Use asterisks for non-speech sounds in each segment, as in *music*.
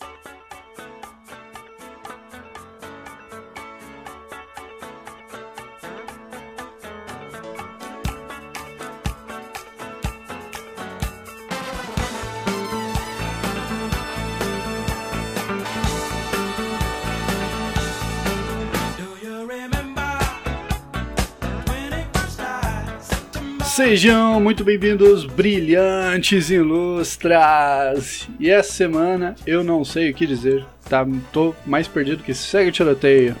Bye. Sejam muito bem-vindos, brilhantes ilustras! E essa semana eu não sei o que dizer, tá? Tô mais perdido que segue o tiroteio.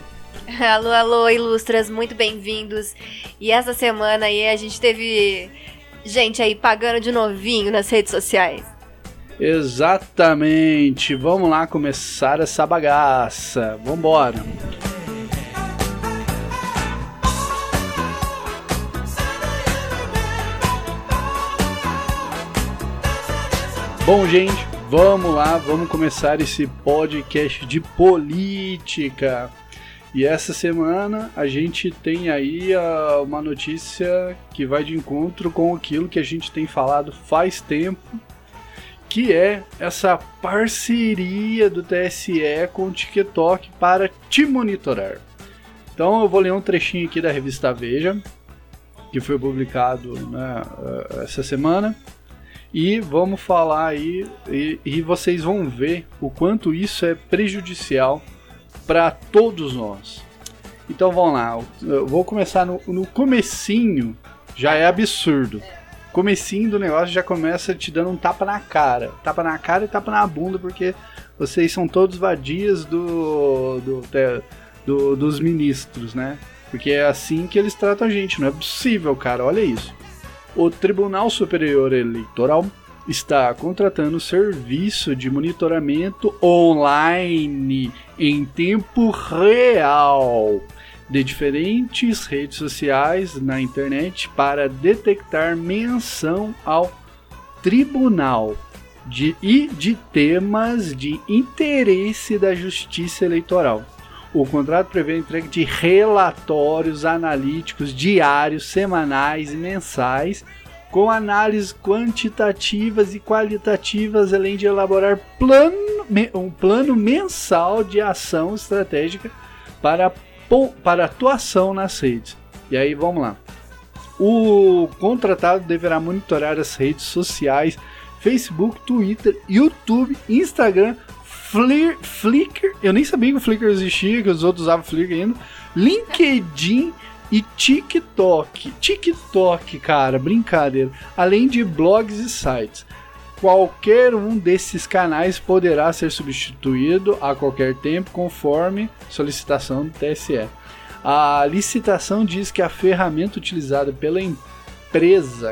Alô, alô, ilustras, muito bem-vindos. E essa semana aí a gente teve gente aí pagando de novinho nas redes sociais. Exatamente, vamos lá começar essa bagaça. Vambora! Bom, gente, vamos lá, vamos começar esse podcast de política. E essa semana a gente tem aí uh, uma notícia que vai de encontro com aquilo que a gente tem falado faz tempo, que é essa parceria do TSE com o TikTok para te monitorar. Então eu vou ler um trechinho aqui da revista Veja, que foi publicado né, uh, essa semana. E vamos falar aí, e, e vocês vão ver o quanto isso é prejudicial para todos nós. Então vamos lá, eu vou começar no, no comecinho, já é absurdo. Comecinho do negócio já começa te dando um tapa na cara. Tapa na cara e tapa na bunda, porque vocês são todos vadias do, do, do, dos ministros, né? Porque é assim que eles tratam a gente, não é possível, cara, olha isso o Tribunal Superior Eleitoral está contratando serviço de monitoramento online em tempo real de diferentes redes sociais na internet para detectar menção ao tribunal de, e de temas de interesse da justiça eleitoral. O contrato prevê a entrega de relatórios analíticos diários, semanais e mensais, com análises quantitativas e qualitativas, além de elaborar plano, um plano mensal de ação estratégica para, para atuação nas redes. E aí vamos lá. O contratado deverá monitorar as redes sociais Facebook, Twitter, YouTube, Instagram, Flir, Flickr, eu nem sabia que o Flickr existia, que os outros usavam Flickr ainda. LinkedIn e TikTok. TikTok, cara, brincadeira. Além de blogs e sites. Qualquer um desses canais poderá ser substituído a qualquer tempo, conforme solicitação do TSE. A licitação diz que a ferramenta utilizada pela empresa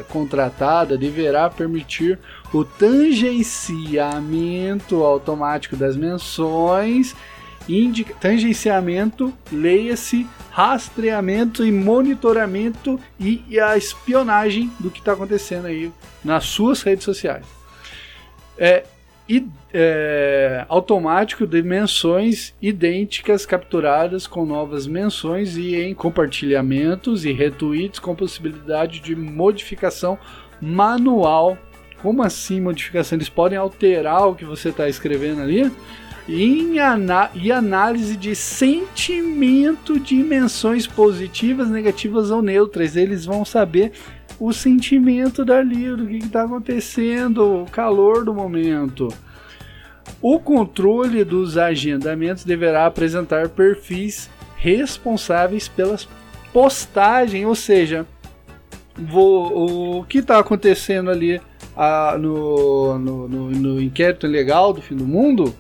contratada deverá permitir o tangenciamento automático das menções, tangenciamento, leia-se rastreamento e monitoramento e, e a espionagem do que está acontecendo aí nas suas redes sociais. É, e, é, automático de menções idênticas capturadas com novas menções e em compartilhamentos e retweets com possibilidade de modificação manual como assim modificação? Eles podem alterar o que você está escrevendo ali? Em ana e análise de sentimento de dimensões positivas, negativas ou neutras. Eles vão saber o sentimento dali, do que está acontecendo, o calor do momento. O controle dos agendamentos deverá apresentar perfis responsáveis pelas postagens, ou seja, vou, o que está acontecendo ali a, no, no, no, no inquérito legal do fim do mundo,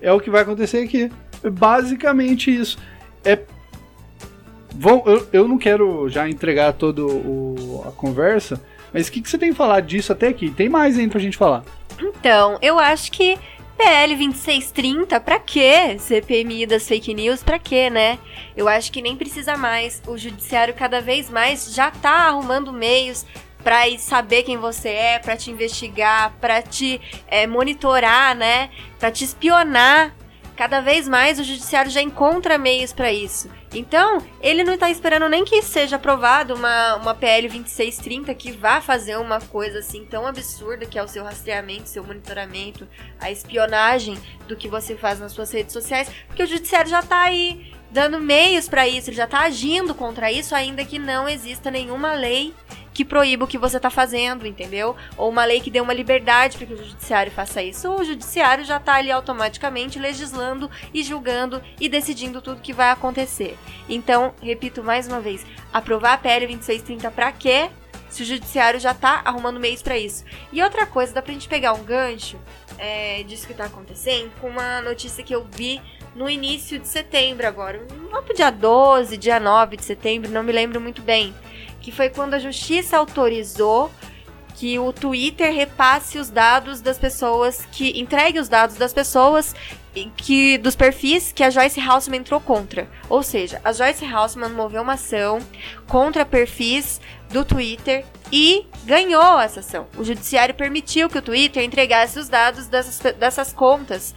é o que vai acontecer aqui. É basicamente isso. É Vão, eu, eu não quero já entregar toda a conversa, mas o que, que você tem falar disso até aqui? Tem mais ainda pra gente falar. Então, eu acho que PL 2630, pra quê? CPMI das fake news, pra quê, né? Eu acho que nem precisa mais. O judiciário cada vez mais já tá arrumando meios para saber quem você é, para te investigar, para te é, monitorar, né? Para te espionar. Cada vez mais o judiciário já encontra meios para isso. Então, ele não está esperando nem que seja aprovado uma, uma PL 2630 que vá fazer uma coisa assim tão absurda que é o seu rastreamento, seu monitoramento, a espionagem do que você faz nas suas redes sociais, porque o judiciário já está aí dando meios para isso, ele já está agindo contra isso, ainda que não exista nenhuma lei que proíba o que você está fazendo, entendeu? Ou uma lei que dê uma liberdade para que o judiciário faça isso. O judiciário já está ali automaticamente legislando e julgando e decidindo tudo que vai acontecer. Então, repito mais uma vez, aprovar a PL 2630 para quê? Se o judiciário já está arrumando meios para isso. E outra coisa, dá pra gente pegar um gancho é, disso que está acontecendo com uma notícia que eu vi no início de setembro agora. Lá pro dia 12, dia 9 de setembro, não me lembro muito bem que foi quando a justiça autorizou que o Twitter repasse os dados das pessoas, que entregue os dados das pessoas que dos perfis que a Joyce Houseman entrou contra. Ou seja, a Joyce Houseman moveu uma ação contra perfis do Twitter e ganhou essa ação. O judiciário permitiu que o Twitter entregasse os dados dessas, dessas contas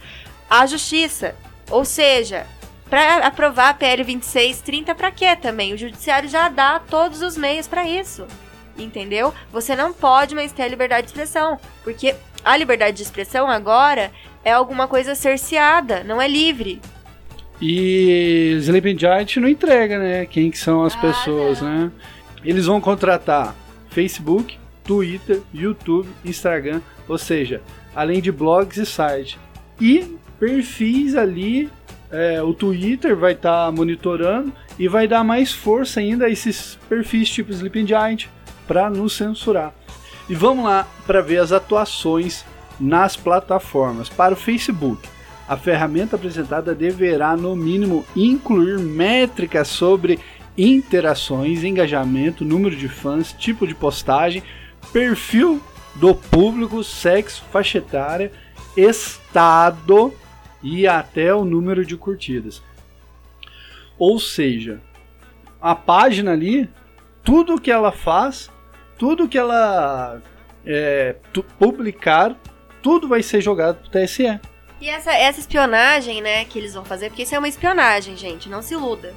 à justiça. Ou seja, para aprovar a PL 2630 para quê também? O judiciário já dá todos os meios para isso. Entendeu? Você não pode mais ter a liberdade de expressão, porque a liberdade de expressão agora é alguma coisa cerceada, não é livre. E Sleeping Giant não entrega, né? Quem que são as ah, pessoas, não. né? Eles vão contratar Facebook, Twitter, YouTube, Instagram, ou seja, além de blogs e sites. E perfis ali é, o Twitter vai estar tá monitorando e vai dar mais força ainda a esses perfis tipo Sleeping Giant para nos censurar. E vamos lá para ver as atuações nas plataformas. Para o Facebook, a ferramenta apresentada deverá, no mínimo, incluir métricas sobre interações, engajamento, número de fãs, tipo de postagem, perfil do público, sexo, faixa etária, estado e até o número de curtidas. Ou seja, a página ali, tudo que ela faz, tudo que ela é, publicar, tudo vai ser jogado pro TSE. E essa, essa espionagem, né, que eles vão fazer, porque isso é uma espionagem, gente, não se iluda.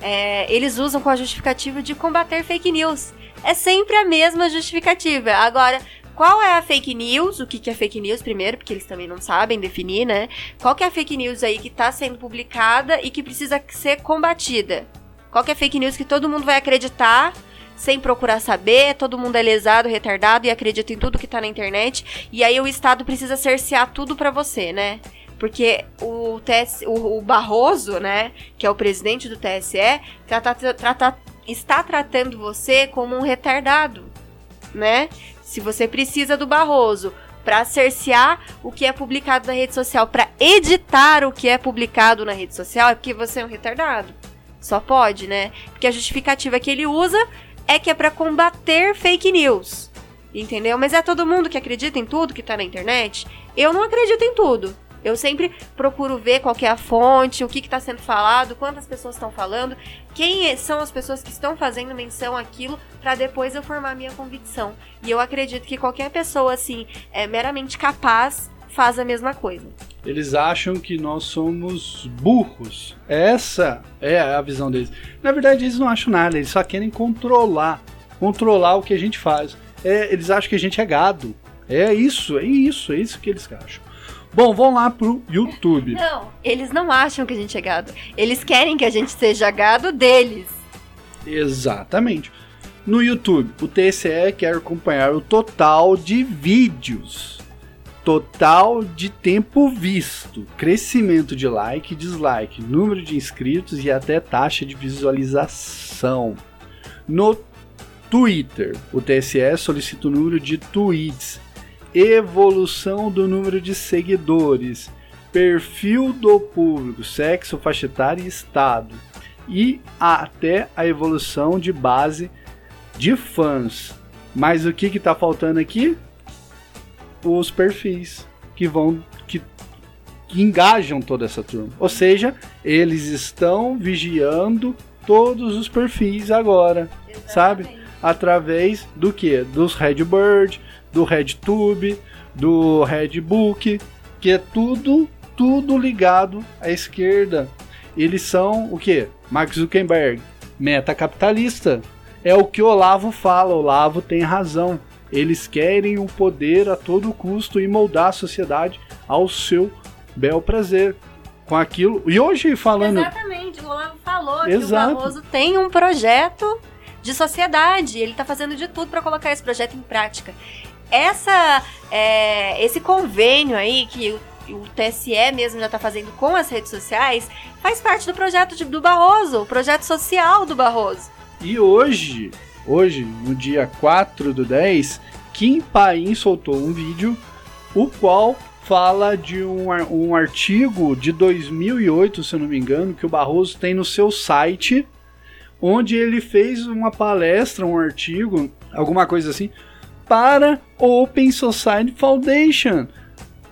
É, eles usam com a justificativa de combater fake news. É sempre a mesma justificativa. Agora, qual é a fake news? O que, que é fake news primeiro, porque eles também não sabem definir, né? Qual que é a fake news aí que tá sendo publicada e que precisa ser combatida? Qual que é a fake news que todo mundo vai acreditar sem procurar saber, todo mundo é lesado, retardado e acredita em tudo que tá na internet, e aí o Estado precisa cercear tudo para você, né? Porque o, TS, o, o, Barroso, né, que é o presidente do TSE, trata, trata, está tratando você como um retardado, né? Se você precisa do Barroso para cercear o que é publicado na rede social, para editar o que é publicado na rede social, é porque você é um retardado. Só pode, né? Porque a justificativa que ele usa é que é para combater fake news. Entendeu? Mas é todo mundo que acredita em tudo que tá na internet? Eu não acredito em tudo. Eu sempre procuro ver qual é a fonte, o que está sendo falado, quantas pessoas estão falando, quem é, são as pessoas que estão fazendo menção àquilo, para depois eu formar a minha convicção. E eu acredito que qualquer pessoa, assim, é meramente capaz, faz a mesma coisa. Eles acham que nós somos burros. Essa é a visão deles. Na verdade, eles não acham nada, eles só querem controlar. Controlar o que a gente faz. É, eles acham que a gente é gado. É isso, é isso, é isso que eles acham. Bom, vamos lá pro YouTube. *laughs* Não, eles não acham que a gente é gado. Eles querem que a gente seja gado deles. Exatamente. No YouTube, o TSE quer acompanhar o total de vídeos, total de tempo visto, crescimento de like, dislike, número de inscritos e até taxa de visualização. No Twitter, o TSE solicita o número de tweets evolução do número de seguidores, perfil do público, sexo, faixa etária e estado, e até a evolução de base de fãs. Mas o que está faltando aqui? Os perfis que vão que, que engajam toda essa turma. Ou seja, eles estão vigiando todos os perfis agora, Exatamente. sabe? Através do que? Dos Redbird, do RedTube, do Redbook, que é tudo tudo ligado à esquerda. Eles são o que? Mark Zuckerberg, meta capitalista. É o que o Olavo fala, o Olavo tem razão. Eles querem o poder a todo custo e moldar a sociedade ao seu bel prazer. Com aquilo. E hoje falando. Exatamente, o Olavo falou Exato. que o Barroso tem um projeto de sociedade. Ele está fazendo de tudo para colocar esse projeto em prática. Essa, é, esse convênio aí que o, TSE mesmo já está fazendo com as redes sociais faz parte do projeto de, do Barroso, o projeto social do Barroso. E hoje, hoje, no dia 4 do 10, Kim Paim soltou um vídeo, o qual fala de um, um artigo de 2008, se eu não me engano, que o Barroso tem no seu site, onde ele fez uma palestra, um artigo, alguma coisa assim, para o Open Society Foundation.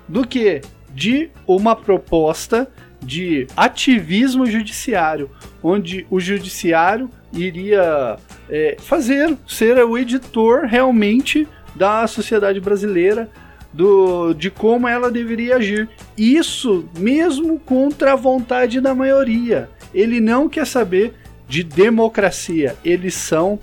Do que? De uma proposta de ativismo judiciário, onde o judiciário iria é, fazer, ser o editor realmente da sociedade brasileira, do, de como ela deveria agir. Isso mesmo contra a vontade da maioria. Ele não quer saber de democracia, eles são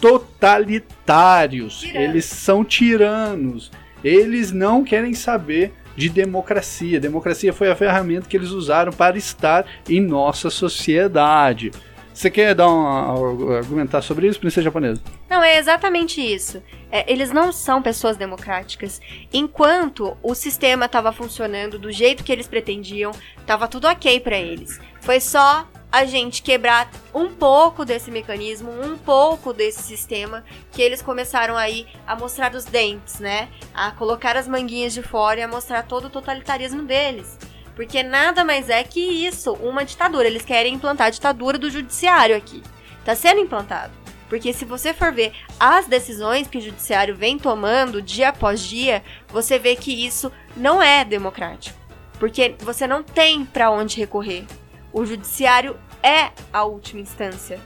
totalitários, eles são tiranos, eles não querem saber de democracia. Democracia foi a ferramenta que eles usaram para estar em nossa sociedade. Você quer dar um, argumentar sobre isso, princesa japonesa? Não, é exatamente isso. É, eles não são pessoas democráticas. Enquanto o sistema estava funcionando do jeito que eles pretendiam, estava tudo ok para eles. Foi só a gente quebrar um pouco desse mecanismo, um pouco desse sistema, que eles começaram aí a mostrar os dentes, né? A colocar as manguinhas de fora e a mostrar todo o totalitarismo deles. Porque nada mais é que isso, uma ditadura. Eles querem implantar a ditadura do judiciário aqui. Tá sendo implantado. Porque se você for ver as decisões que o judiciário vem tomando dia após dia, você vê que isso não é democrático. Porque você não tem para onde recorrer. O judiciário é a última instância,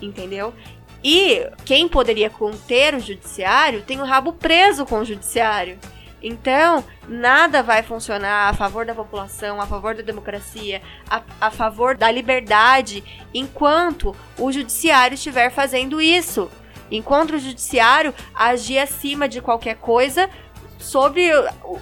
entendeu? E quem poderia conter o judiciário tem o rabo preso com o judiciário. Então, nada vai funcionar a favor da população, a favor da democracia, a, a favor da liberdade, enquanto o judiciário estiver fazendo isso. Enquanto o judiciário agir acima de qualquer coisa sobre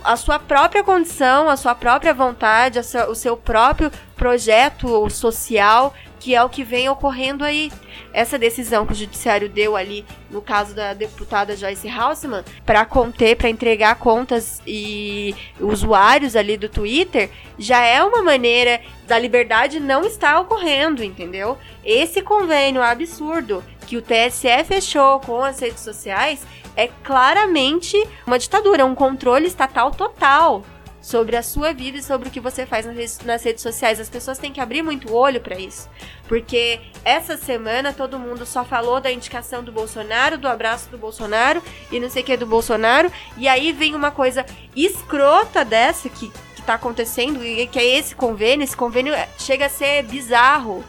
a sua própria condição, a sua própria vontade, o seu próprio projeto social que é o que vem ocorrendo aí. Essa decisão que o judiciário deu ali, no caso da deputada Joyce Hausman, para conter, para entregar contas e usuários ali do Twitter, já é uma maneira da liberdade não estar ocorrendo, entendeu? Esse convênio absurdo que o TSE fechou com as redes sociais é claramente uma ditadura, um controle estatal total sobre a sua vida e sobre o que você faz nas redes sociais. As pessoas têm que abrir muito o olho para isso. Porque essa semana todo mundo só falou da indicação do Bolsonaro, do abraço do Bolsonaro e não sei o que do Bolsonaro. E aí vem uma coisa escrota dessa que, que tá acontecendo, e que é esse convênio. Esse convênio chega a ser bizarro.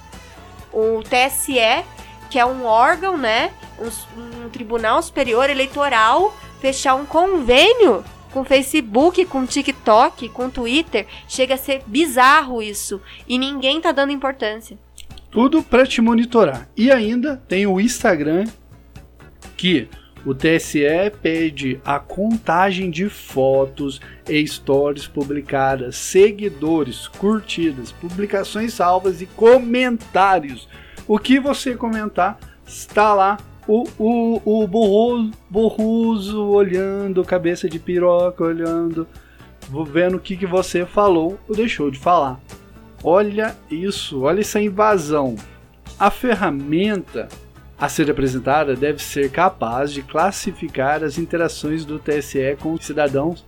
O TSE, que é um órgão, né? Um, um tribunal superior eleitoral, fechar um convênio com Facebook, com TikTok, com Twitter. Chega a ser bizarro isso. E ninguém tá dando importância. Tudo para te monitorar. E ainda tem o Instagram que o TSE pede a contagem de fotos e stories publicadas, seguidores, curtidas, publicações salvas e comentários. O que você comentar está lá o, o, o borroso, borroso olhando, cabeça de piroca olhando, vendo o que, que você falou ou deixou de falar. Olha isso, olha essa invasão. A ferramenta a ser apresentada deve ser capaz de classificar as interações do TSE com cidadãos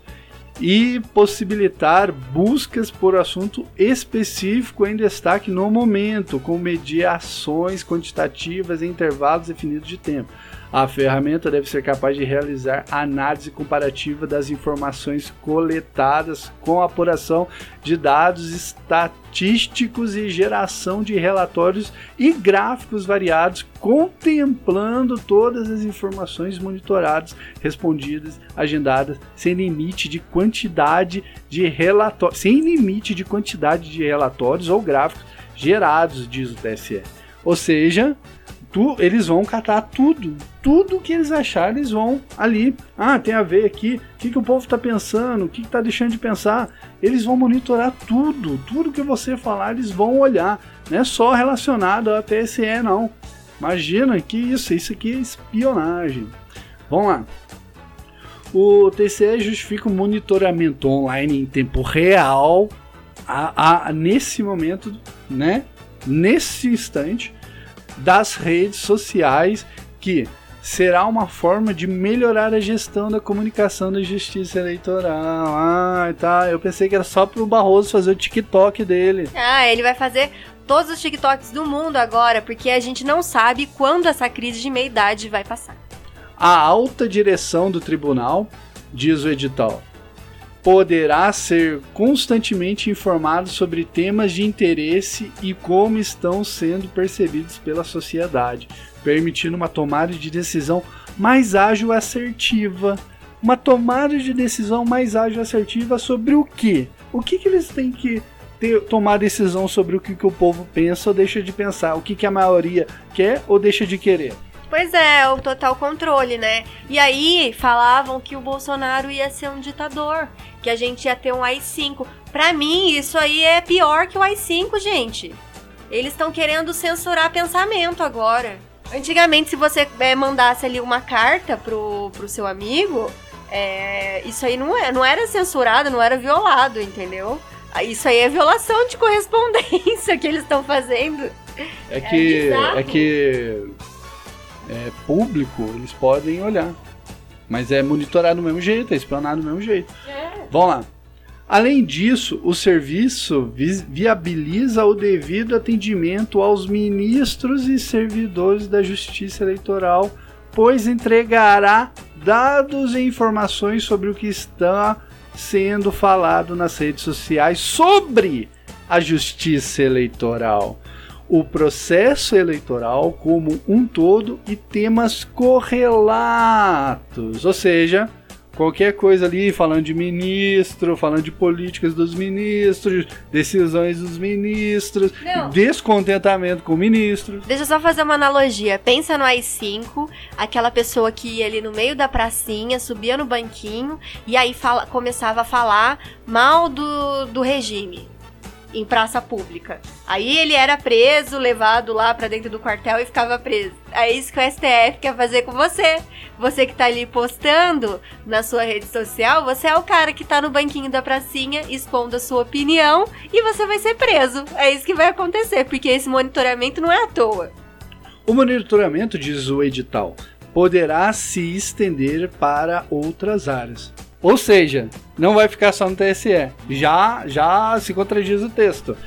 e possibilitar buscas por assunto específico em destaque no momento, com mediações quantitativas em intervalos definidos de tempo. A ferramenta deve ser capaz de realizar análise comparativa das informações coletadas com apuração de dados estatísticos e geração de relatórios e gráficos variados, contemplando todas as informações monitoradas, respondidas, agendadas, sem limite de quantidade de relatórios, sem limite de quantidade de relatórios ou gráficos gerados, diz o TSE. Ou seja, tu, eles vão catar tudo. Tudo que eles acharem, eles vão ali. Ah, tem a ver aqui. O que, que o povo está pensando? O que está deixando de pensar? Eles vão monitorar tudo. Tudo que você falar, eles vão olhar. Não é só relacionado à TSE, não. Imagina que isso, isso aqui é espionagem. Vamos lá. O TCE justifica o monitoramento online em tempo real a, a, nesse momento, né? Nesse instante, das redes sociais, que será uma forma de melhorar a gestão da comunicação da justiça eleitoral. Ah, tá. Eu pensei que era só pro Barroso fazer o TikTok dele. Ah, ele vai fazer todos os TikToks do mundo agora, porque a gente não sabe quando essa crise de meia-idade vai passar. A alta direção do tribunal, diz o edital, poderá ser constantemente informado sobre temas de interesse e como estão sendo percebidos pela sociedade, permitindo uma tomada de decisão mais ágil e assertiva. Uma tomada de decisão mais ágil e assertiva sobre o que? O que, que eles têm que ter, tomar decisão sobre o que, que o povo pensa ou deixa de pensar? O que, que a maioria quer ou deixa de querer? Pois é, o total controle, né? E aí falavam que o Bolsonaro ia ser um ditador, que a gente ia ter um AI-5. Pra mim, isso aí é pior que o AI-5, gente. Eles estão querendo censurar pensamento agora. Antigamente, se você é, mandasse ali uma carta pro, pro seu amigo, é, isso aí não, é, não era censurado, não era violado, entendeu? Isso aí é violação de correspondência *laughs* que eles estão fazendo. É que. É, é que é, público, eles podem olhar. Mas é monitorar do mesmo jeito, é explanar do mesmo jeito. É. Vamos lá. Além disso, o serviço vi viabiliza o devido atendimento aos ministros e servidores da Justiça Eleitoral, pois entregará dados e informações sobre o que está sendo falado nas redes sociais sobre a Justiça Eleitoral o processo eleitoral como um todo e temas correlatos, ou seja, qualquer coisa ali falando de ministro, falando de políticas dos ministros, decisões dos ministros, Não. descontentamento com o ministro. Deixa eu só fazer uma analogia. Pensa no AI-5, aquela pessoa que ia ali no meio da pracinha, subia no banquinho e aí fala, começava a falar mal do, do regime em praça pública. Aí ele era preso, levado lá para dentro do quartel e ficava preso. É isso que o STF quer fazer com você. Você que tá ali postando na sua rede social, você é o cara que tá no banquinho da pracinha expondo a sua opinião e você vai ser preso. É isso que vai acontecer, porque esse monitoramento não é à toa. O monitoramento, diz o edital, poderá se estender para outras áreas. Ou seja, não vai ficar só no TSE. Já, já se contradiz o texto.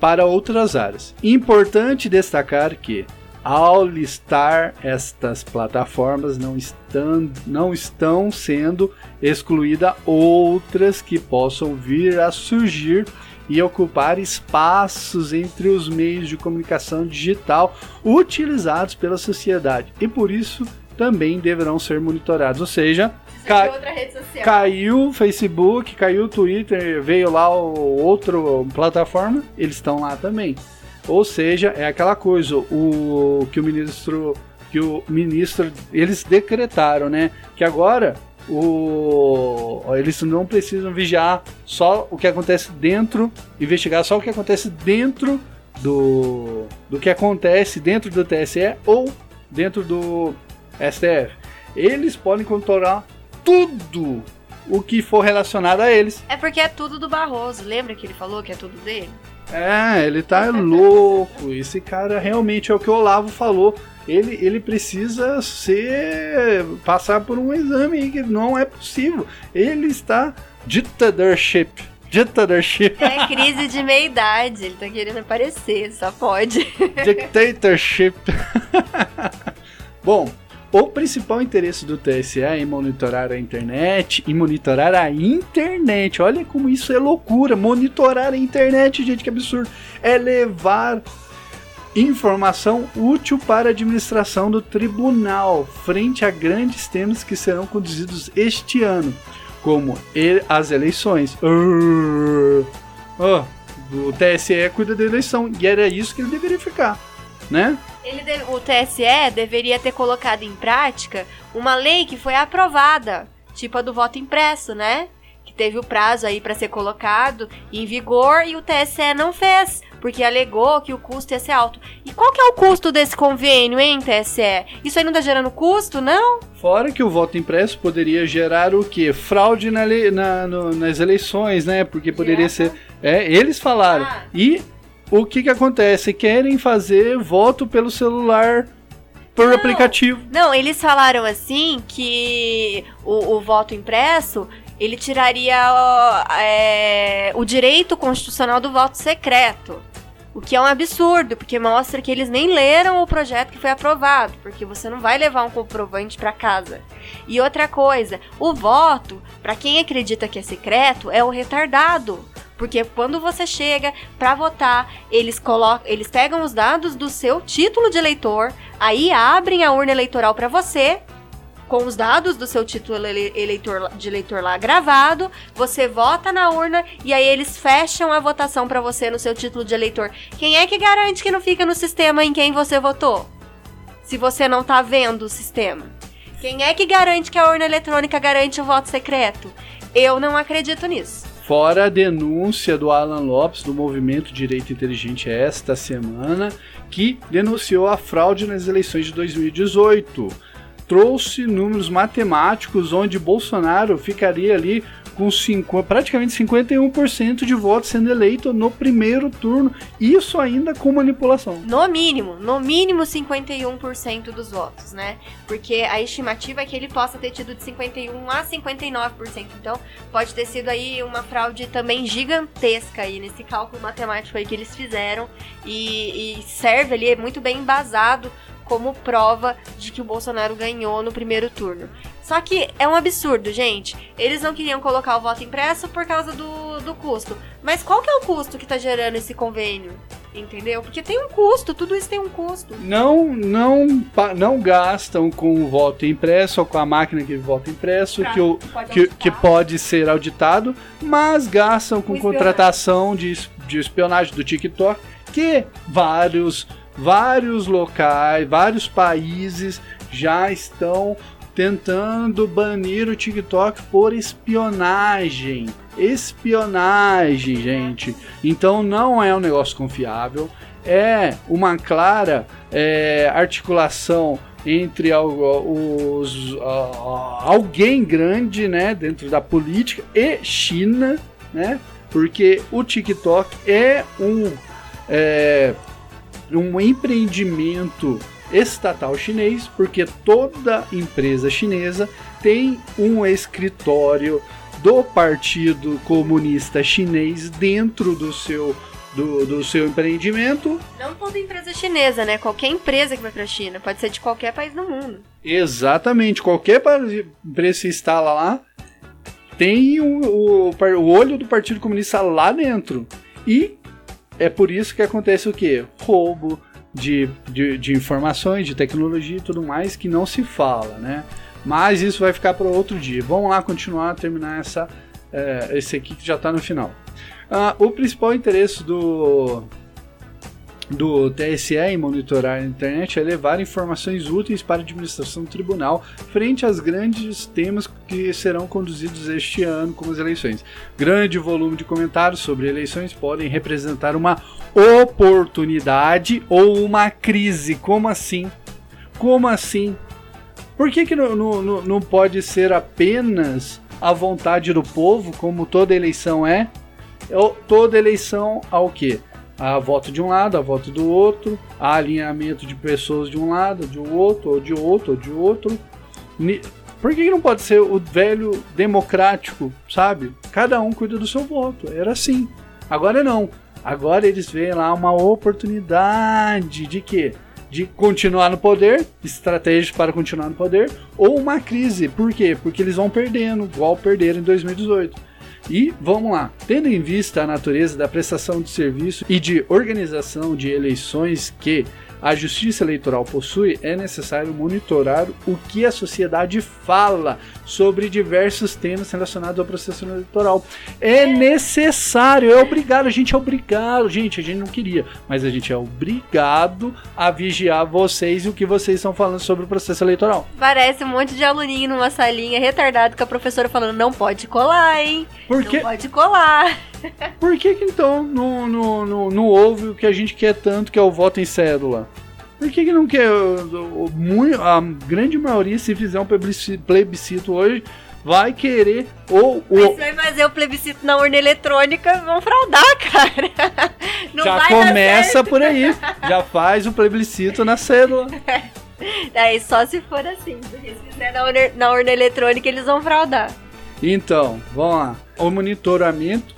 Para outras áreas. Importante destacar que, ao listar estas plataformas, não estão, não estão sendo excluídas outras que possam vir a surgir e ocupar espaços entre os meios de comunicação digital utilizados pela sociedade e por isso também deverão ser monitorados. Ou seja, Ca outra rede social. Caiu o Facebook, caiu o Twitter, veio lá o outro plataforma, eles estão lá também. Ou seja, é aquela coisa, o que o ministro que o ministro eles decretaram, né, que agora o, eles não precisam vigiar só o que acontece dentro, investigar só o que acontece dentro do, do que acontece dentro do TSE ou dentro do STF. Eles podem controlar tudo o que for relacionado a eles. É porque é tudo do Barroso. Lembra que ele falou que é tudo dele? É, ele tá louco. Esse cara realmente é o que o Olavo falou. Ele, ele precisa ser passar por um exame que não é possível. Ele está dictatorship. Dictatorship. É crise de meia idade. Ele tá querendo aparecer, só pode. Dictatorship. *laughs* Bom, o principal interesse do TSE é em monitorar a internet e monitorar a internet. Olha como isso é loucura. Monitorar a internet, gente, que absurdo. É levar informação útil para a administração do tribunal frente a grandes temas que serão conduzidos este ano, como as eleições. Uh, o TSE cuida da eleição e era isso que ele deveria ficar, né? Deve, o TSE deveria ter colocado em prática uma lei que foi aprovada, tipo a do voto impresso, né? Que teve o prazo aí para ser colocado em vigor e o TSE não fez, porque alegou que o custo ia ser alto. E qual que é o custo desse convênio, hein, TSE? Isso aí não tá gerando custo, não? Fora que o voto impresso poderia gerar o quê? Fraude na, na no, nas eleições, né? Porque poderia ser. É, eles falaram. Ah. E o que que acontece? Querem fazer voto pelo celular por não, aplicativo. Não, eles falaram assim que o, o voto impresso ele tiraria é, o direito constitucional do voto secreto. O que é um absurdo, porque mostra que eles nem leram o projeto que foi aprovado, porque você não vai levar um comprovante para casa. E outra coisa, o voto, para quem acredita que é secreto, é o retardado. Porque quando você chega para votar, eles colocam, eles pegam os dados do seu título de eleitor, aí abrem a urna eleitoral para você com os dados do seu título eleitor, de eleitor lá gravado, você vota na urna e aí eles fecham a votação para você no seu título de eleitor. Quem é que garante que não fica no sistema em quem você votou? Se você não tá vendo o sistema. Quem é que garante que a urna eletrônica garante o voto secreto? Eu não acredito nisso. Fora a denúncia do Alan Lopes do Movimento Direito Inteligente esta semana, que denunciou a fraude nas eleições de 2018. Trouxe números matemáticos onde Bolsonaro ficaria ali com cinco, praticamente 51% de votos sendo eleito no primeiro turno, isso ainda com manipulação. No mínimo, no mínimo 51% dos votos, né? Porque a estimativa é que ele possa ter tido de 51 a 59%. Então, pode ter sido aí uma fraude também gigantesca aí nesse cálculo matemático aí que eles fizeram e, e serve ali é muito bem embasado como prova de que o Bolsonaro ganhou no primeiro turno. Só que é um absurdo, gente. Eles não queriam colocar o voto impresso por causa do, do custo. Mas qual que é o custo que tá gerando esse convênio? Entendeu? Porque tem um custo, tudo isso tem um custo. Não, não, não gastam com o voto impresso ou com a máquina que vota impresso, pra, que, o, pode que, que, pode ser auditado, mas gastam com contratação de, de espionagem do TikTok, que vários, vários locais, vários países já estão tentando banir o TikTok por espionagem. Espionagem, gente. Então não é um negócio confiável. É uma clara é, articulação entre os, alguém grande, né, dentro da política e China, né? Porque o TikTok é um é, um empreendimento estatal chinês, porque toda empresa chinesa tem um escritório do Partido Comunista Chinês dentro do seu do, do seu empreendimento. Não toda empresa chinesa, né? Qualquer empresa que vai para a China, pode ser de qualquer país do mundo. Exatamente, qualquer empresa que instala lá tem o, o, o olho do Partido Comunista lá dentro. E é por isso que acontece o quê? Roubo, de, de, de informações, de tecnologia e tudo mais que não se fala, né? Mas isso vai ficar para outro dia. Vamos lá continuar, terminar essa, é, esse aqui que já está no final. Ah, o principal interesse do, do TSE em monitorar a internet é levar informações úteis para a administração do tribunal frente aos grandes temas que serão conduzidos este ano, como as eleições. Grande volume de comentários sobre eleições podem representar uma oportunidade ou uma crise. Como assim? Como assim? Por que, que não, não, não pode ser apenas a vontade do povo, como toda eleição é? Toda eleição ao quê? A voto de um lado, a voto do outro, a alinhamento de pessoas de um lado, de outro, ou de outro, ou de outro. Por que não pode ser o velho democrático, sabe? Cada um cuida do seu voto. Era assim. Agora não. Agora eles veem lá uma oportunidade de quê? de continuar no poder, estratégias para continuar no poder, ou uma crise. Por quê? Porque eles vão perdendo, igual perderam em 2018. E vamos lá, tendo em vista a natureza da prestação de serviço e de organização de eleições que a Justiça Eleitoral possui, é necessário monitorar o que a sociedade fala sobre diversos temas relacionados ao processo eleitoral. É necessário, é obrigado, a gente é obrigado, gente, a gente não queria, mas a gente é obrigado a vigiar vocês e o que vocês estão falando sobre o processo eleitoral. Parece um monte de aluninho numa salinha retardado com a professora falando não pode colar, hein? Por que, Não pode colar. Por que, que então não, não, não, não houve o que a gente quer tanto, que é o voto em cédula? Por que, que não quer? o- o- A grande maioria, se fizer um plebisci- plebiscito hoje, vai querer. Ou, Mas ou vai fazer o plebiscito na urna eletrônica, vão fraudar, *laughs* cara. Não já começa por aí. Já faz o plebiscito na cédula. Aí só se for assim. Porque se fizer na urna, na urna eletrônica, eles vão fraudar. Então, vamos lá. O monitoramento,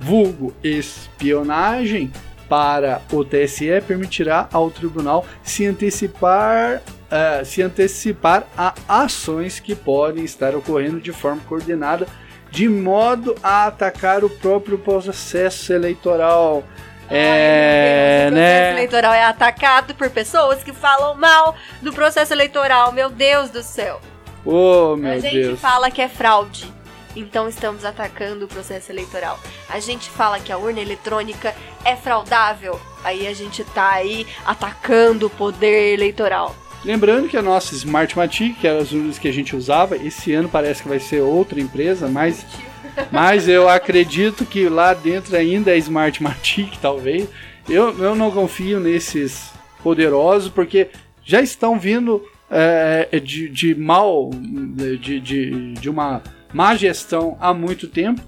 vulgo espionagem, para o TSE permitirá ao tribunal se antecipar, eh, se antecipar a ações que podem estar ocorrendo de forma coordenada, de modo a atacar o próprio processo eleitoral. Ai, É, Deus, o processo né? eleitoral é atacado por pessoas que falam mal do processo eleitoral. Meu Deus do céu. Oh, a meu gente Deus. fala que é fraude. Então estamos atacando o processo eleitoral. A gente fala que a urna eletrônica é fraudável. Aí a gente tá aí atacando o poder eleitoral. Lembrando que a nossa Smartmatic, que eram as urnas que a gente usava, esse ano parece que vai ser outra empresa, mas, mas eu acredito que lá dentro ainda é Smartmatic, talvez. Eu, eu não confio nesses poderosos, porque já estão vindo é, de, de mal, de, de, de uma má gestão há muito tempo.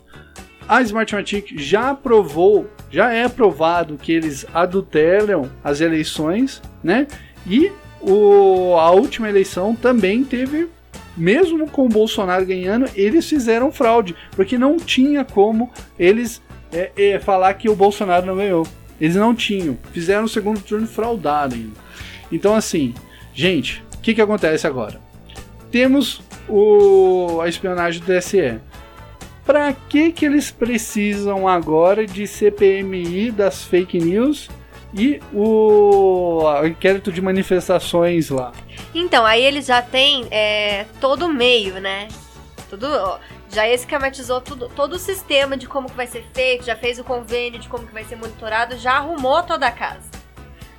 A Smartmatic já aprovou, já é provado que eles adulteram as eleições, né? E o, a última eleição também teve, mesmo com o Bolsonaro ganhando, eles fizeram fraude, porque não tinha como eles é, é, falar que o Bolsonaro não ganhou. Eles não tinham, fizeram o segundo turno fraudado ainda. Então, assim, gente, o que, que acontece agora? Temos o, a espionagem do TSE. Para que, que eles precisam agora de CPMI das fake news e o inquérito de manifestações lá? Então, aí eles já têm é, todo o meio, né? Tudo, ó, já esquematizou tudo, todo o sistema de como que vai ser feito, já fez o convênio de como que vai ser monitorado, já arrumou toda a casa.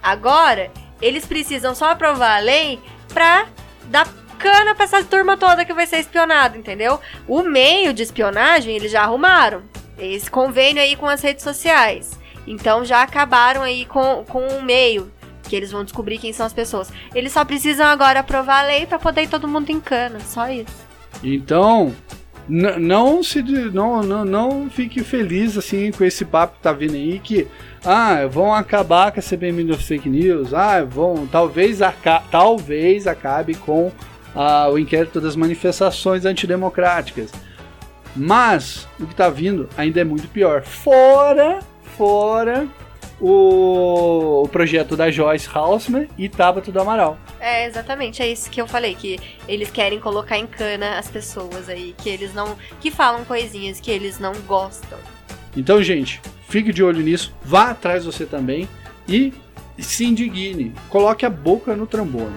Agora, eles precisam só aprovar a lei pra dar cana pra essa turma toda que vai ser espionada, entendeu? O meio de espionagem eles já arrumaram. Esse convênio aí com as redes sociais. Então já acabaram aí com, com o meio, que eles vão descobrir quem são as pessoas. Eles só precisam agora aprovar a lei pra poder ir todo mundo em cana, só isso. Então, não se não, não, não fique feliz assim com esse papo que tá vindo aí que ah, vão acabar com a CPMI dos fake news. Ah, vão talvez aca talvez acabe com ah, o inquérito das manifestações antidemocráticas. Mas o que tá vindo ainda é muito pior. Fora, fora o, projeto da Joyce Haussmann e Tabata do Amaral. É, exatamente, é isso que eu falei, que eles querem colocar em cana as pessoas aí, que eles não. que falam coisinhas que eles não gostam. Então, gente, fique de olho nisso, vá atrás você também e se indigne, coloque a boca no trombone.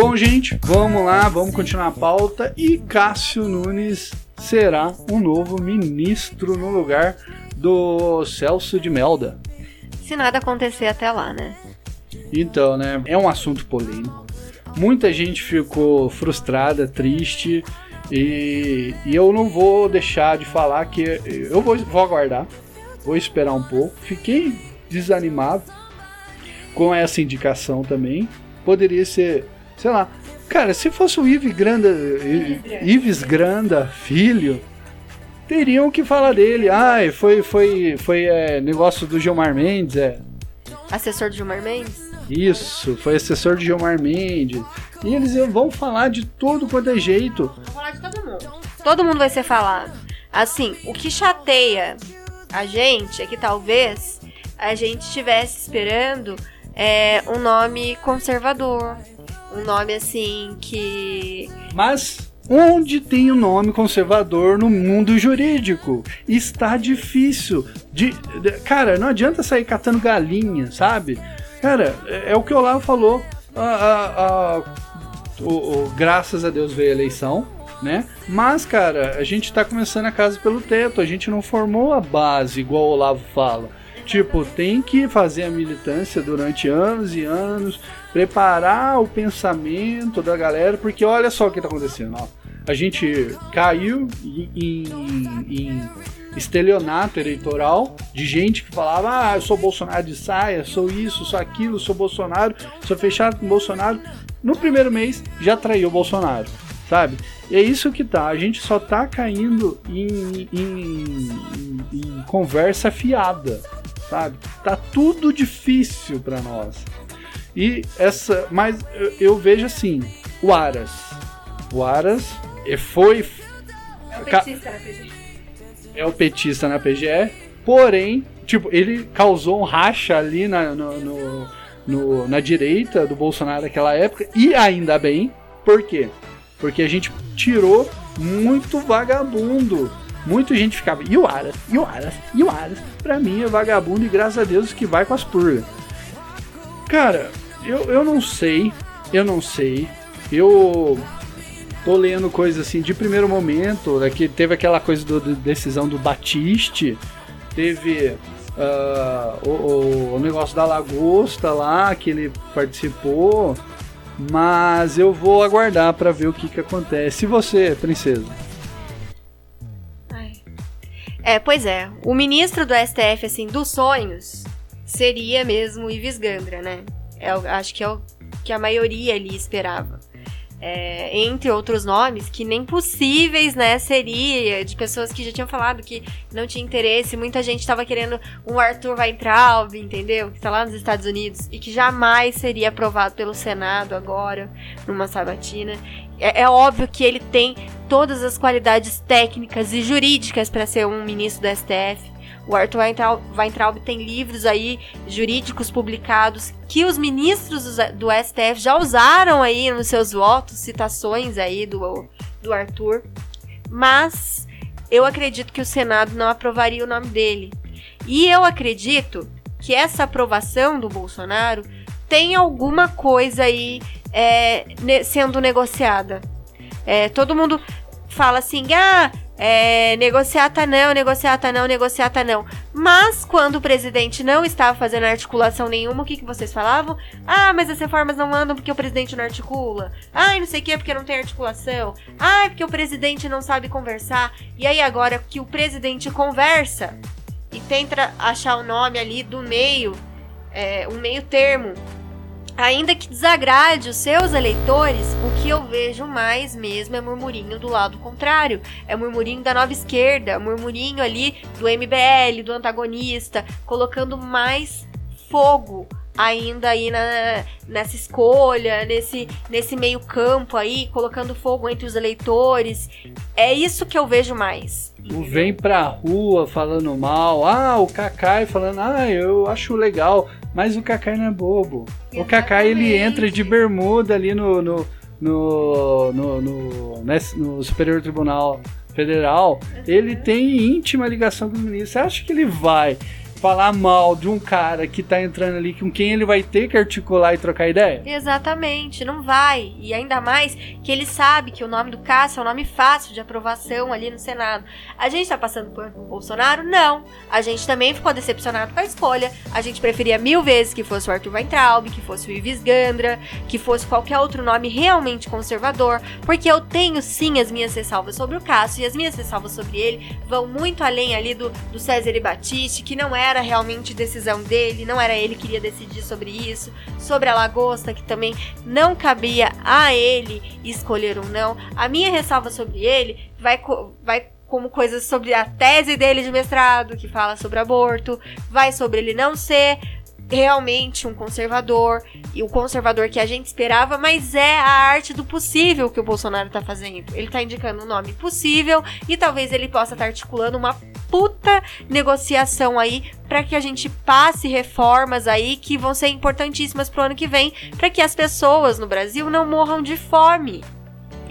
Bom, gente, vamos lá, vamos continuar a pauta e Cássio Nunes será o novo ministro no lugar do Celso de Melda. Se nada acontecer até lá, né? Então, né, é um assunto polêmico. Muita gente ficou frustrada, triste, e, e eu não vou deixar de falar que eu vou, vou aguardar, vou esperar um pouco. Fiquei desanimado com essa indicação também. Poderia ser, sei lá, cara, se fosse o Ives Granda, Ives Granda filho, teriam que falar dele. Ah, foi, foi, foi é, negócio do Gilmar Mendes, é. Assessor de Gilmar Mendes? Isso, foi assessor de Gilmar Mendes. E eles vão falar de tudo quanto é jeito. Vou falar de todo mundo. Todo mundo vai ser falado. Assim, o que chateia a gente é que talvez a gente estivesse esperando é, um nome conservador. Um nome assim que. Mas onde tem o nome conservador no mundo jurídico? Está difícil. De, de- cara, não adianta sair catando galinha, sabe? Cara, é, é o que o Olavo falou. A- a- a- o- o- graças a Deus veio a eleição, né? Mas, cara, a gente tá começando a casa pelo teto. A gente não formou a base, igual o Olavo fala. Tipo, tem que fazer a militância durante anos e anos, preparar o pensamento da galera, porque olha só o que tá acontecendo, ó. A gente caiu em, em- estelionato eleitoral de gente que falava: ah, eu sou Bolsonaro de saia, sou isso, sou aquilo, sou Bolsonaro, sou fechado com Bolsonaro. No primeiro mês já traiu o Bolsonaro, sabe? E é isso que tá. A gente só tá caindo em, em- conversa fiada, sabe? Tá tudo difícil pra nós. E essa, mas eu, eu vejo assim, o Aras, o Aras foi É o petista na PG. é o petista na PGE, porém, tipo, ele causou um racha ali na, no- no- no- na direita do Bolsonaro naquela época, e ainda bem, por quê? Porque a gente tirou muito vagabundo. Muita gente ficava, e o Aras, e o Aras, e o Aras. Pra mim é vagabundo e graças a Deus que vai com as purgas. Cara, eu, eu não sei, eu não sei. Eu tô lendo coisas assim de primeiro momento, né, que teve aquela coisa do, decisão do Batiste, teve ah, o, o- negócio da lagosta lá que ele participou, mas eu vou aguardar pra ver o que que acontece. E você, princesa? É, pois é. O ministro do STF, assim, dos sonhos, seria mesmo Ives Gandra, né? É, acho que é o que a maioria ali esperava. É, entre outros nomes que nem possíveis, né, seria de pessoas que já tinham falado que não tinha interesse, muita gente tava querendo um Arthur Weintraub, entendeu? Que tá lá nos Estados Unidos e que jamais seria aprovado pelo Senado agora, numa sabatina. É, é óbvio que ele tem todas as qualidades técnicas e jurídicas para ser um ministro do STF. O Arthur Weintraub, tem livros aí jurídicos publicados que os ministros do, STF já usaram aí nos seus votos, citações aí do, do Arthur. Mas eu acredito que o Senado não aprovaria o nome dele. E eu acredito que essa aprovação do Bolsonaro tem alguma coisa aí é, sendo negociada. É, todo mundo fala assim, ah, é, negociata não, negociata não, negociata não. Mas quando o presidente não estava fazendo articulação nenhuma, o que, que vocês falavam? Ah, mas as reformas não andam porque o presidente não articula. Ai, não sei o que, porque não tem articulação. Ai, porque o presidente não sabe conversar. E aí agora que o presidente conversa e tenta achar o nome ali do meio, é, um meio termo, ainda que desagrade os seus eleitores, o que eu vejo mais mesmo é murmurinho do lado contrário. É murmurinho da nova esquerda, murmurinho ali do MBL, do antagonista, colocando mais fogo ainda aí na, nessa escolha, nesse, nesse meio campo aí, colocando fogo entre os eleitores. É isso que eu vejo mais. O vem pra rua falando mal, ah, o Kakai falando, ah, eu acho legal, mas o Kakai não é bobo. O Kakai ele Exatamente. entra de bermuda ali no no, no, no, no, nesse- no Superior Tribunal Federal. Ele tem íntima ligação com o ministro. Você acha que ele vai falar mal de um cara que tá entrando ali com quem ele vai ter que articular e trocar ideia? Exatamente, não vai. E ainda mais que ele sabe que o nome do Cássio é um nome fácil de aprovação ali no Senado. A gente tá passando por Bolsonaro? Não. A gente também ficou decepcionado com a escolha. A gente preferia mil vezes que fosse o Arthur Weintraub, que fosse o Ives Gandra, que fosse qualquer outro nome realmente conservador. Porque eu tenho sim as minhas ressalvas sobre o Cássio e as minhas ressalvas sobre ele vão muito além ali do, do César e Batiste, que não era realmente decisão dele, não era ele que iria decidir sobre isso, sobre a lagosta, que também não cabia a ele escolher ou não. A minha ressalva sobre ele vai, co- vai como coisas sobre a tese dele de mestrado, que fala sobre aborto, vai sobre ele não ser realmente um conservador e o conservador que a gente esperava, mas é a arte do possível que o Bolsonaro tá fazendo. Ele tá indicando um nome possível e talvez ele possa estar articulando uma puta negociação aí para que a gente passe reformas aí que vão ser importantíssimas pro ano que vem, para que as pessoas no Brasil não morram de fome.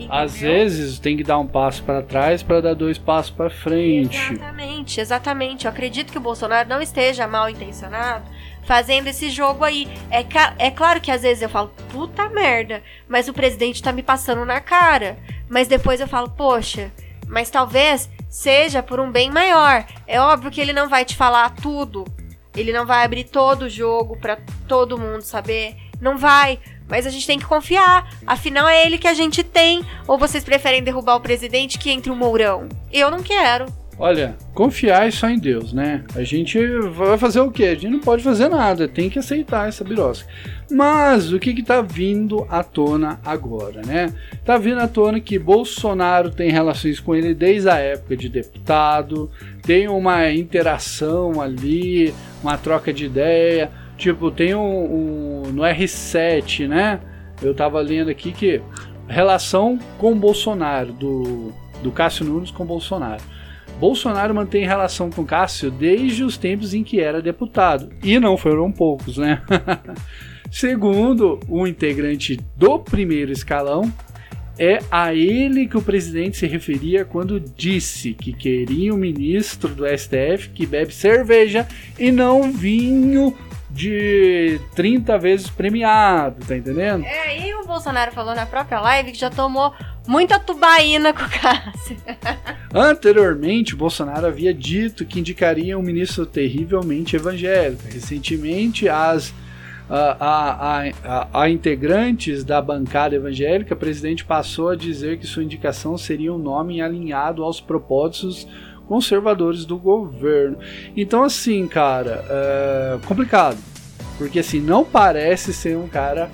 Às Entendeu? vezes tem que dar um passo para trás para dar dois passos para frente. Exatamente, exatamente. Eu acredito que o Bolsonaro não esteja mal intencionado fazendo esse jogo aí. É, é claro que às vezes eu falo, puta merda, mas o presidente tá me passando na cara. Mas depois eu falo, poxa, mas talvez seja por um bem maior. É óbvio que ele não vai te falar tudo. Ele não vai abrir todo o jogo pra todo mundo saber. Não vai. Mas a gente tem que confiar. Afinal, é ele que a gente tem. Ou vocês preferem derrubar o presidente que entre o Mourão? Eu não quero. Olha, confiar é só em Deus, né? A gente vai fazer o quê? A gente não pode fazer nada, tem que aceitar essa birosca. Mas o que que tá vindo à tona agora, né? Tá vindo à tona que Bolsonaro tem relações com ele desde a época de deputado, tem uma interação ali, uma troca de ideia. Tipo, tem um, um no R7, né? Eu tava lendo aqui que relação com Bolsonaro, do, do Cássio Nunes com Bolsonaro. Bolsonaro mantém relação com Cássio desde os tempos em que era deputado. E não foram poucos, né? *laughs* Segundo o integrante do primeiro escalão, é a ele que o presidente se referia quando disse que queria um ministro do STF que bebe cerveja e não vinho de 30 vezes premiado, tá entendendo? É, e o Bolsonaro falou na própria live que já tomou muita tubaína com o Cássio. *laughs* Anteriormente, Bolsonaro havia dito que indicaria um ministro terrivelmente evangélico. Recentemente, as a, a, a, a, integrantes da bancada evangélica, o presidente passou a dizer que sua indicação seria um nome alinhado aos propósitos conservadores do governo. Então, assim, cara, é complicado. Porque, assim, não parece ser um cara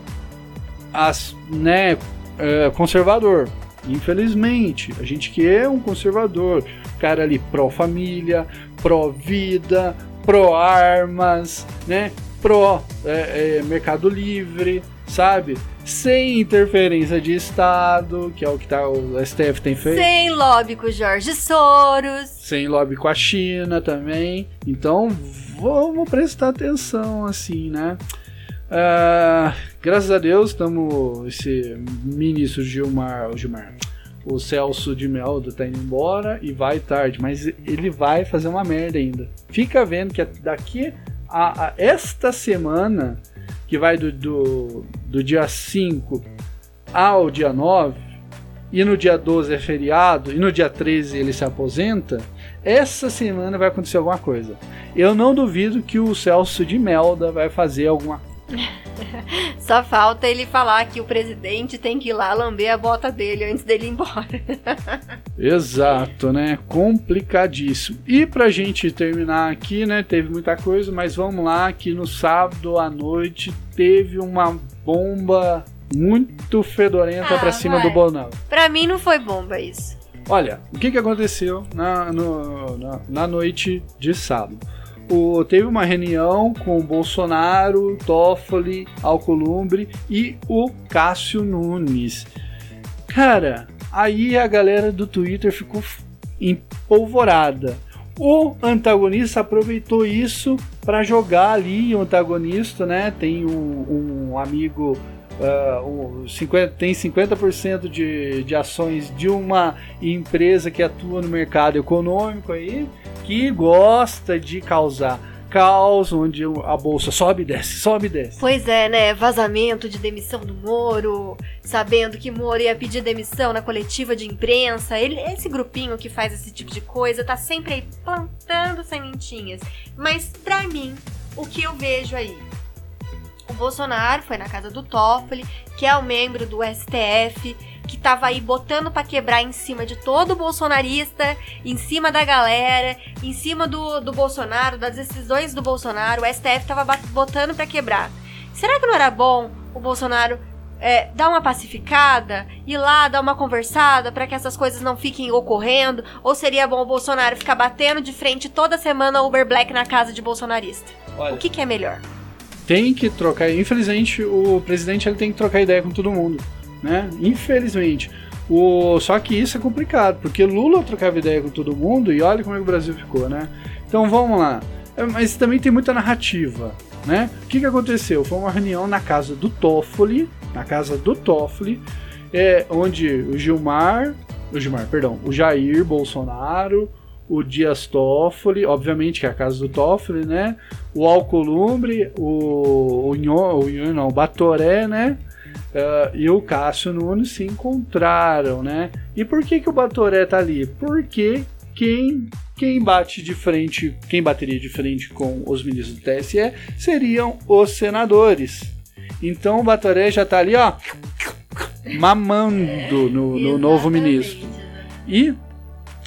as, né, é, conservador. Infelizmente, a gente quer um conservador, cara ali pró-família, pró-vida, pró-armas, né? Pró é, é, Livre, sabe? Sem interferência de Estado, que é o que tá, o STF tem feito. Sem lobby com o Jorge Soros. Sem lobby com a China também. Então, vamos prestar atenção, assim, né? Uh, graças a Deus, estamos. Esse ministro Gilmar, o Gilmar, o Celso de Meldo tá indo embora e vai tarde, mas ele vai fazer uma merda ainda. Fica vendo que daqui a, a esta semana, que vai do, do, do dia 5 ao dia 9, e no dia 12 é feriado, e no dia 13 ele se aposenta, essa semana vai acontecer alguma coisa. Eu não duvido que o Celso de Melda vai fazer alguma coisa. *laughs* Só falta ele falar que o presidente tem que ir lá lamber a bota dele antes dele ir embora. *laughs* Exato, né? Complicadíssimo. E pra gente terminar aqui, né? Teve muita coisa, mas vamos lá que no sábado à noite teve uma bomba muito fedorenta Ah, pra cima vai. do Bonão. pra mim não foi bomba isso. Olha, o que, que aconteceu na, no- na, na noite de sábado? O, teve uma reunião com o Bolsonaro, Toffoli, Alcolumbre e o Cássio Nunes. Cara, aí a galera do Twitter ficou empolvorada. O antagonista aproveitou isso para jogar ali o antagonista, né? Tem um, um amigo ah, um 50 tem 50% de, de ações de uma empresa que atua no mercado econômico aí, que gosta de causar caos, onde a bolsa sobe e desce, sobe e desce. Pois é, né? Vazamento de demissão do Moro, sabendo que Moro ia pedir demissão na coletiva de imprensa. Ele, esse grupinho que faz esse tipo de coisa tá sempre aí plantando sementinhas. Mas pra mim, o que eu vejo aí? O Bolsonaro foi na casa do Toffoli, que é o membro do STF, que tava aí botando pra quebrar em cima de todo bolsonarista, em cima da galera, em cima do, do Bolsonaro, das decisões do Bolsonaro. O STF tava botando pra quebrar. Será que não era bom o Bolsonaro é, dar uma pacificada, ir lá dar uma conversada pra que essas coisas não fiquem ocorrendo? Ou seria bom o Bolsonaro ficar batendo de frente toda semana Uber Black na casa de bolsonarista? Olha, O que, que é melhor? Tem que trocar. Infelizmente, o presidente ele tem que trocar ideia com todo mundo, né? Infelizmente. O, só que isso é complicado, porque Lula trocava ideia com todo mundo e olha como é que o Brasil ficou, né? Então vamos lá. É, Mas também tem muita narrativa, né? O que, que aconteceu? Foi uma reunião na casa do Toffoli, na casa do Toffoli, é, onde o Gilmar, o Gilmar, perdão, o Jair Bolsonaro, o Dias Toffoli, obviamente que é a casa do Toffoli, né? O Alcolumbre, o, o, Nho- o, Nho- não, o Batoré, né? Ah, e o Cássio Nunes se encontraram, né? E por que, que o Batoré tá ali? Porque quem, quem bate de frente, quem bateria de frente com os ministros do TSE seriam os senadores. Então o Batoré já tá ali, ó, mamando no, no novo ministro. E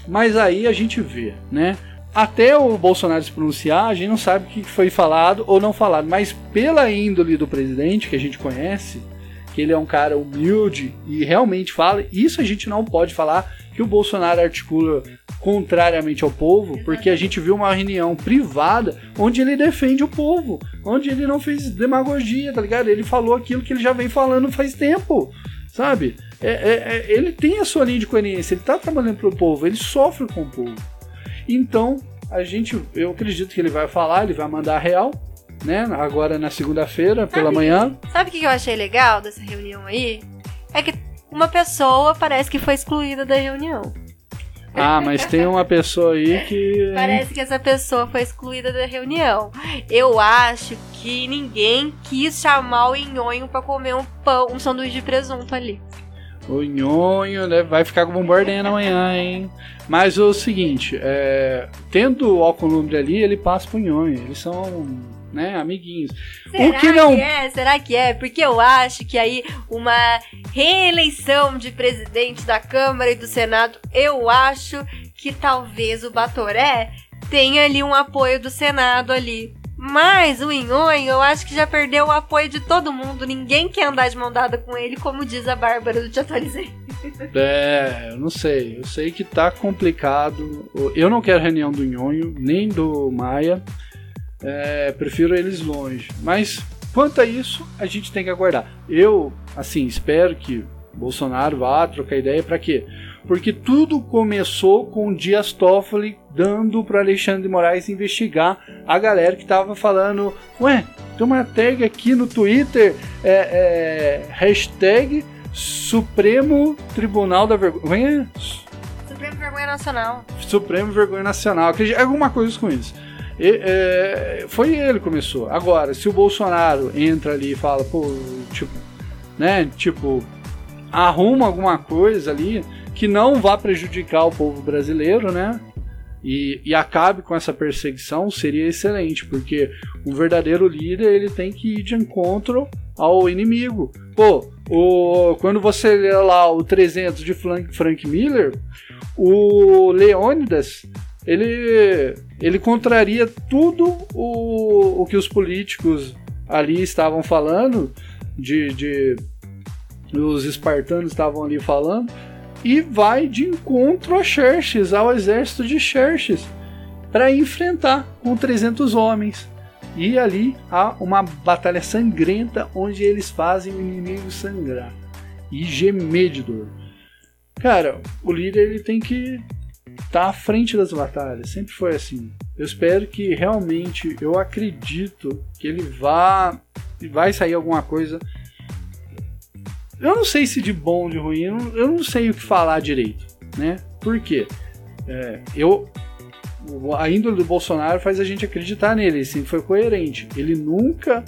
mas aí a gente vê, né? Até o Bolsonaro se pronunciar, a gente não sabe o que foi falado ou não falado, mas pela índole do presidente que a gente conhece, que ele é um cara humilde e realmente fala, isso a gente não pode falar que o Bolsonaro articula contrariamente ao povo, porque a gente viu uma reunião privada onde ele defende o povo, onde ele não fez demagogia, tá ligado? Ele falou aquilo que ele já vem falando faz tempo, sabe? É, é- é- ele tem a sua linha de coerência, ele tá trabalhando pro povo, ele sofre com o povo. Então, a gente, eu acredito que ele vai falar, ele vai mandar a real, né? Agora na segunda-feira, pela manhã. Sabe o que eu achei legal dessa reunião aí? É que uma pessoa parece que foi excluída da reunião. Ah, mas tem uma pessoa aí que. Parece que essa pessoa foi excluída da reunião. Eu acho que ninguém quis chamar o Inhonho pra comer um pão, um sanduíche de presunto ali. O nhonho né, vai ficar com bombardendo amanhã, hein? Mas o seguinte, é, tendo o Alcolumbre ali, ele passa pro nhonho. Eles são, né, amiguinhos. Será que não- é? Será que é? Porque eu acho que aí uma reeleição de presidente da Câmara e do Senado, eu acho que talvez o Batoré tenha ali um apoio do Senado ali. Mas o Inhonho, eu acho que já perdeu o apoio de todo mundo. Ninguém quer andar de mão dada com ele, como diz a Bárbara do Te Atualizei. *laughs* É, eu não sei. Eu sei que tá complicado. Eu não quero reunião do nhonho, nem do Maia. É, prefiro eles longe. Mas quanto a isso, a gente tem que aguardar. Eu, assim, espero que Bolsonaro vá trocar ideia para quê? Porque tudo começou com o Dias Toffoli dando para Alexandre de Moraes investigar a galera que tava falando, ué, tem uma tag aqui no Twitter, é, é, hashtag Supremo Tribunal da Vergonha. Supremo Vergonha Nacional. Supremo Vergonha Nacional. Alguma coisa com isso. E, é, foi ele que começou. Agora, se o Bolsonaro entra ali e fala, pô, tipo, né, tipo, arruma alguma coisa ali que não vá prejudicar o povo brasileiro, né? E, e acabe com essa perseguição, seria excelente, porque um verdadeiro líder ele tem que ir de encontro ao inimigo. Pô, o, quando você lê lá o 300 de Frank, Frank Miller, o Leônidas ele, ele contraria tudo o, o que os políticos ali estavam falando, de, de os espartanos estavam ali falando, e vai de encontro a Xerxes, ao exército de Xerxes, para enfrentar com 300 homens. E ali há uma batalha sangrenta onde eles fazem o inimigo sangrar e gemer de dor. Cara, o líder ele tem que estar à frente das batalhas, sempre foi assim. Eu espero que realmente, eu acredito que ele vá vai sair alguma coisa. Eu não sei se de bom ou de ruim, eu não, eu não sei o que falar direito, né? Por quê? É, eu a índole do Bolsonaro faz a gente acreditar nele, ele sempre foi coerente. Ele nunca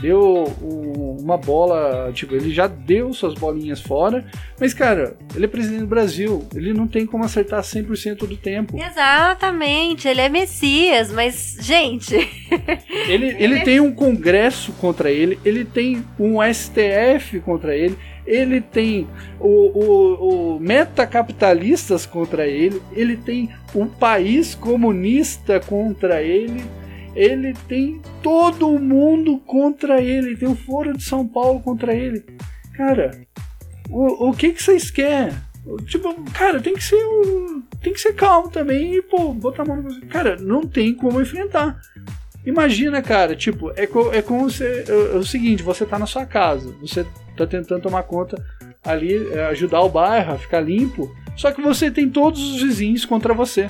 deu um- uma bola, tipo, ele já deu suas bolinhas fora, mas cara, ele é presidente do Brasil, ele não tem como acertar 100% do tempo. Exatamente, ele é Messias, mas, gente, Ele, *laughs* ele tem um congresso contra ele, ele tem um STF contra ele, ele tem o, o, o metacapitalistas contra ele, ele tem um país comunista contra ele, ele tem todo mundo contra ele, tem o Foro de São Paulo contra ele. Cara, o, o que que vocês querem? Tipo, cara, tem que ser um- tem que ser calmo também e, pô, botar a mão no... Cara, não tem como enfrentar. Imagina, cara, tipo, é, co- é como você. É, é o seguinte, você tá na sua casa, você tá tentando tomar conta ali, é, ajudar o bairro a ficar limpo, só que você tem todos os vizinhos contra você,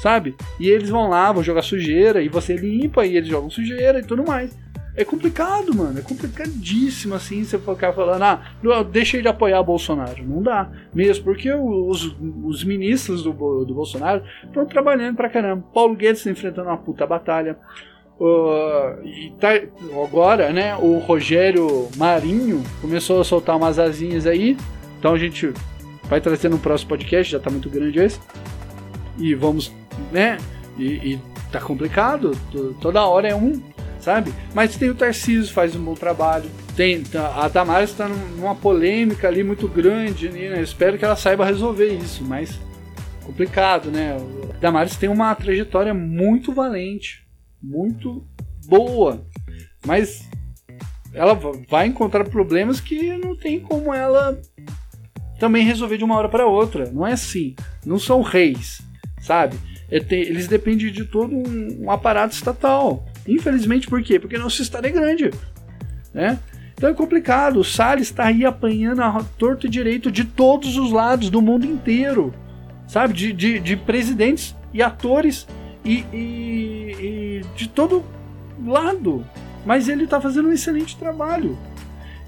sabe? E eles vão lá, vão jogar sujeira, e você limpa, e eles jogam sujeira e tudo mais. É complicado, mano. É complicadíssimo assim você ficar falando, ah, deixa ele apoiar o Bolsonaro. Não dá. Mesmo porque os, os ministros do, do Bolsonaro estão trabalhando pra caramba. Paulo Guedes enfrentando uma puta batalha. Uh, tá, agora, né, o Rogério Marinho começou a soltar umas asinhas aí. Então a gente vai trazer no próximo podcast, já tá muito grande esse. E vamos, né? E, e tá complicado. to- Toda hora é um, sabe? Mas tem o Tarcísio, faz um bom trabalho. Tem, tá- a Damares está numa polêmica ali muito grande, né? Eu espero que ela saiba resolver isso, mas complicado, né? A Damares tem uma trajetória muito valente, muito boa, mas ela va- vai encontrar problemas que não tem como ela também resolver de uma hora para outra. Não é assim. Não são reis, sabe? É eles dependem de todo um aparato estatal. Infelizmente, por quê? Porque nosso estado é grande, né? Então é complicado. O Salles está aí apanhando a torto e direito de todos os lados do mundo inteiro, sabe? De, de, de presidentes e atores e, e- e de todo lado. Mas ele está fazendo um excelente trabalho.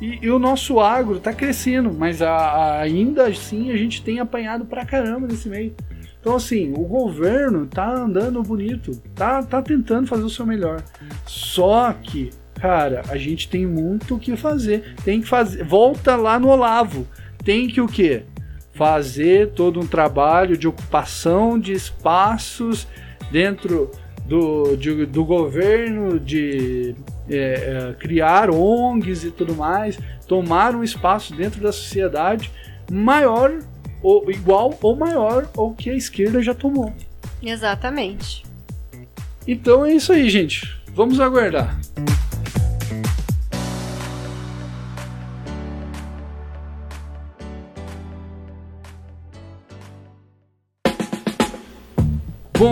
E, e o nosso agro está crescendo, mas a- a- ainda assim a gente tem apanhado pra caramba nesse meio. Então, assim, o governo tá andando bonito, tá, tá tentando fazer o seu melhor. Só que, cara, a gente tem muito o que fazer. Tem que fazer. Volta lá no Olavo. Tem que o quê? Fazer todo um trabalho de ocupação de espaços dentro do, de- do governo, de é, é, criar ONGs e tudo mais, tomar um espaço dentro da sociedade maior ou igual ou maior ao que a esquerda já tomou. Exatamente. Então é isso aí, gente. Vamos aguardar.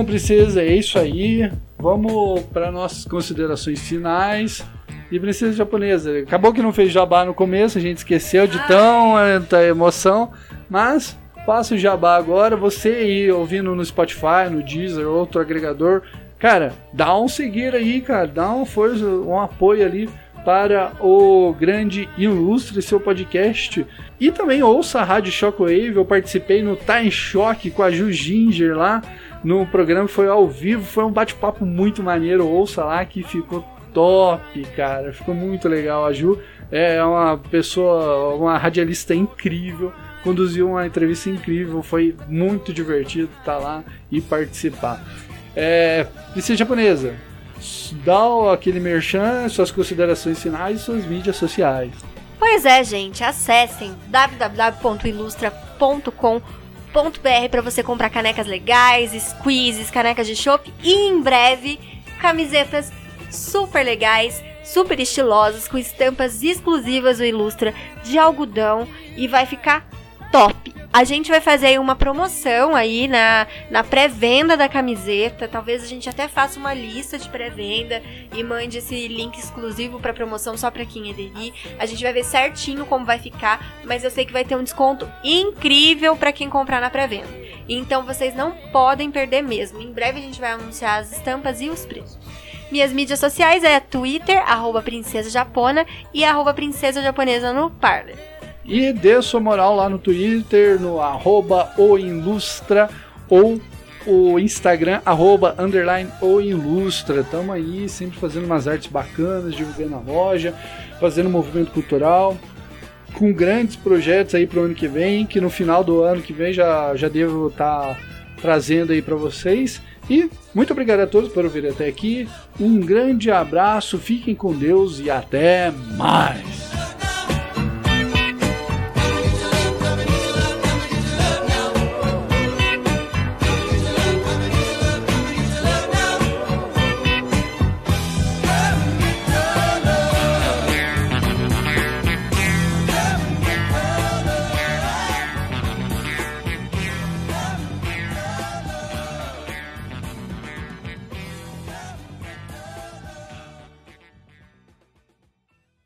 Princesa, é isso aí. Vamos para nossas considerações finais. E princesa japonesa, acabou que não fez jabá no começo, a gente esqueceu de tão eh, tanta emoção, mas faça o jabá agora. Você aí ouvindo no Spotify, no Deezer, outro agregador, cara, dá um seguir aí, cara, dá uma força, um apoio ali para o grande ilustre seu podcast. E também ouça a Rádio Shockwave. Eu participei no Time Shock com a Ju Ginger lá no programa, foi ao vivo, foi um bate-papo muito maneiro. Ouça lá que ficou top, cara. Ficou muito legal. A Ju é uma pessoa, uma radialista incrível. Conduziu uma entrevista incrível, foi muito divertido estar lá e participar. É, Princesa Japonesa, dá aquele merchan, suas considerações finais e suas mídias sociais. Pois é, gente, acessem www.ilustra.com.br para você comprar canecas legais, squeezes, canecas de chopp e em breve camisetas super legais, super estilosas com estampas exclusivas do Ilustra de algodão e vai ficar. A gente vai fazer uma promoção aí na, na pré-venda da camiseta. Talvez a gente até faça uma lista de pré-venda e mande esse link exclusivo para promoção só para quem aderir. A gente vai ver certinho como vai ficar, mas eu sei que vai ter um desconto incrível para quem comprar na pré-venda. Então vocês não podem perder mesmo. Em breve a gente vai anunciar as estampas e os preços. Minhas mídias sociais é Twitter, arroba princesa japona e arroba princesa japonesa no Parler. E dê sua moral lá no Twitter, no arroba o ilustra ou o Instagram, arroba underline o ilustra. Tamo aí sempre fazendo umas artes bacanas, divulgando a loja, fazendo movimento cultural, com grandes projetos aí pro ano que vem, que no final do ano que vem já, já devo estar trazendo aí para vocês. E muito obrigado a todos por vir até aqui. Um grande abraço, fiquem com Deus e até mais.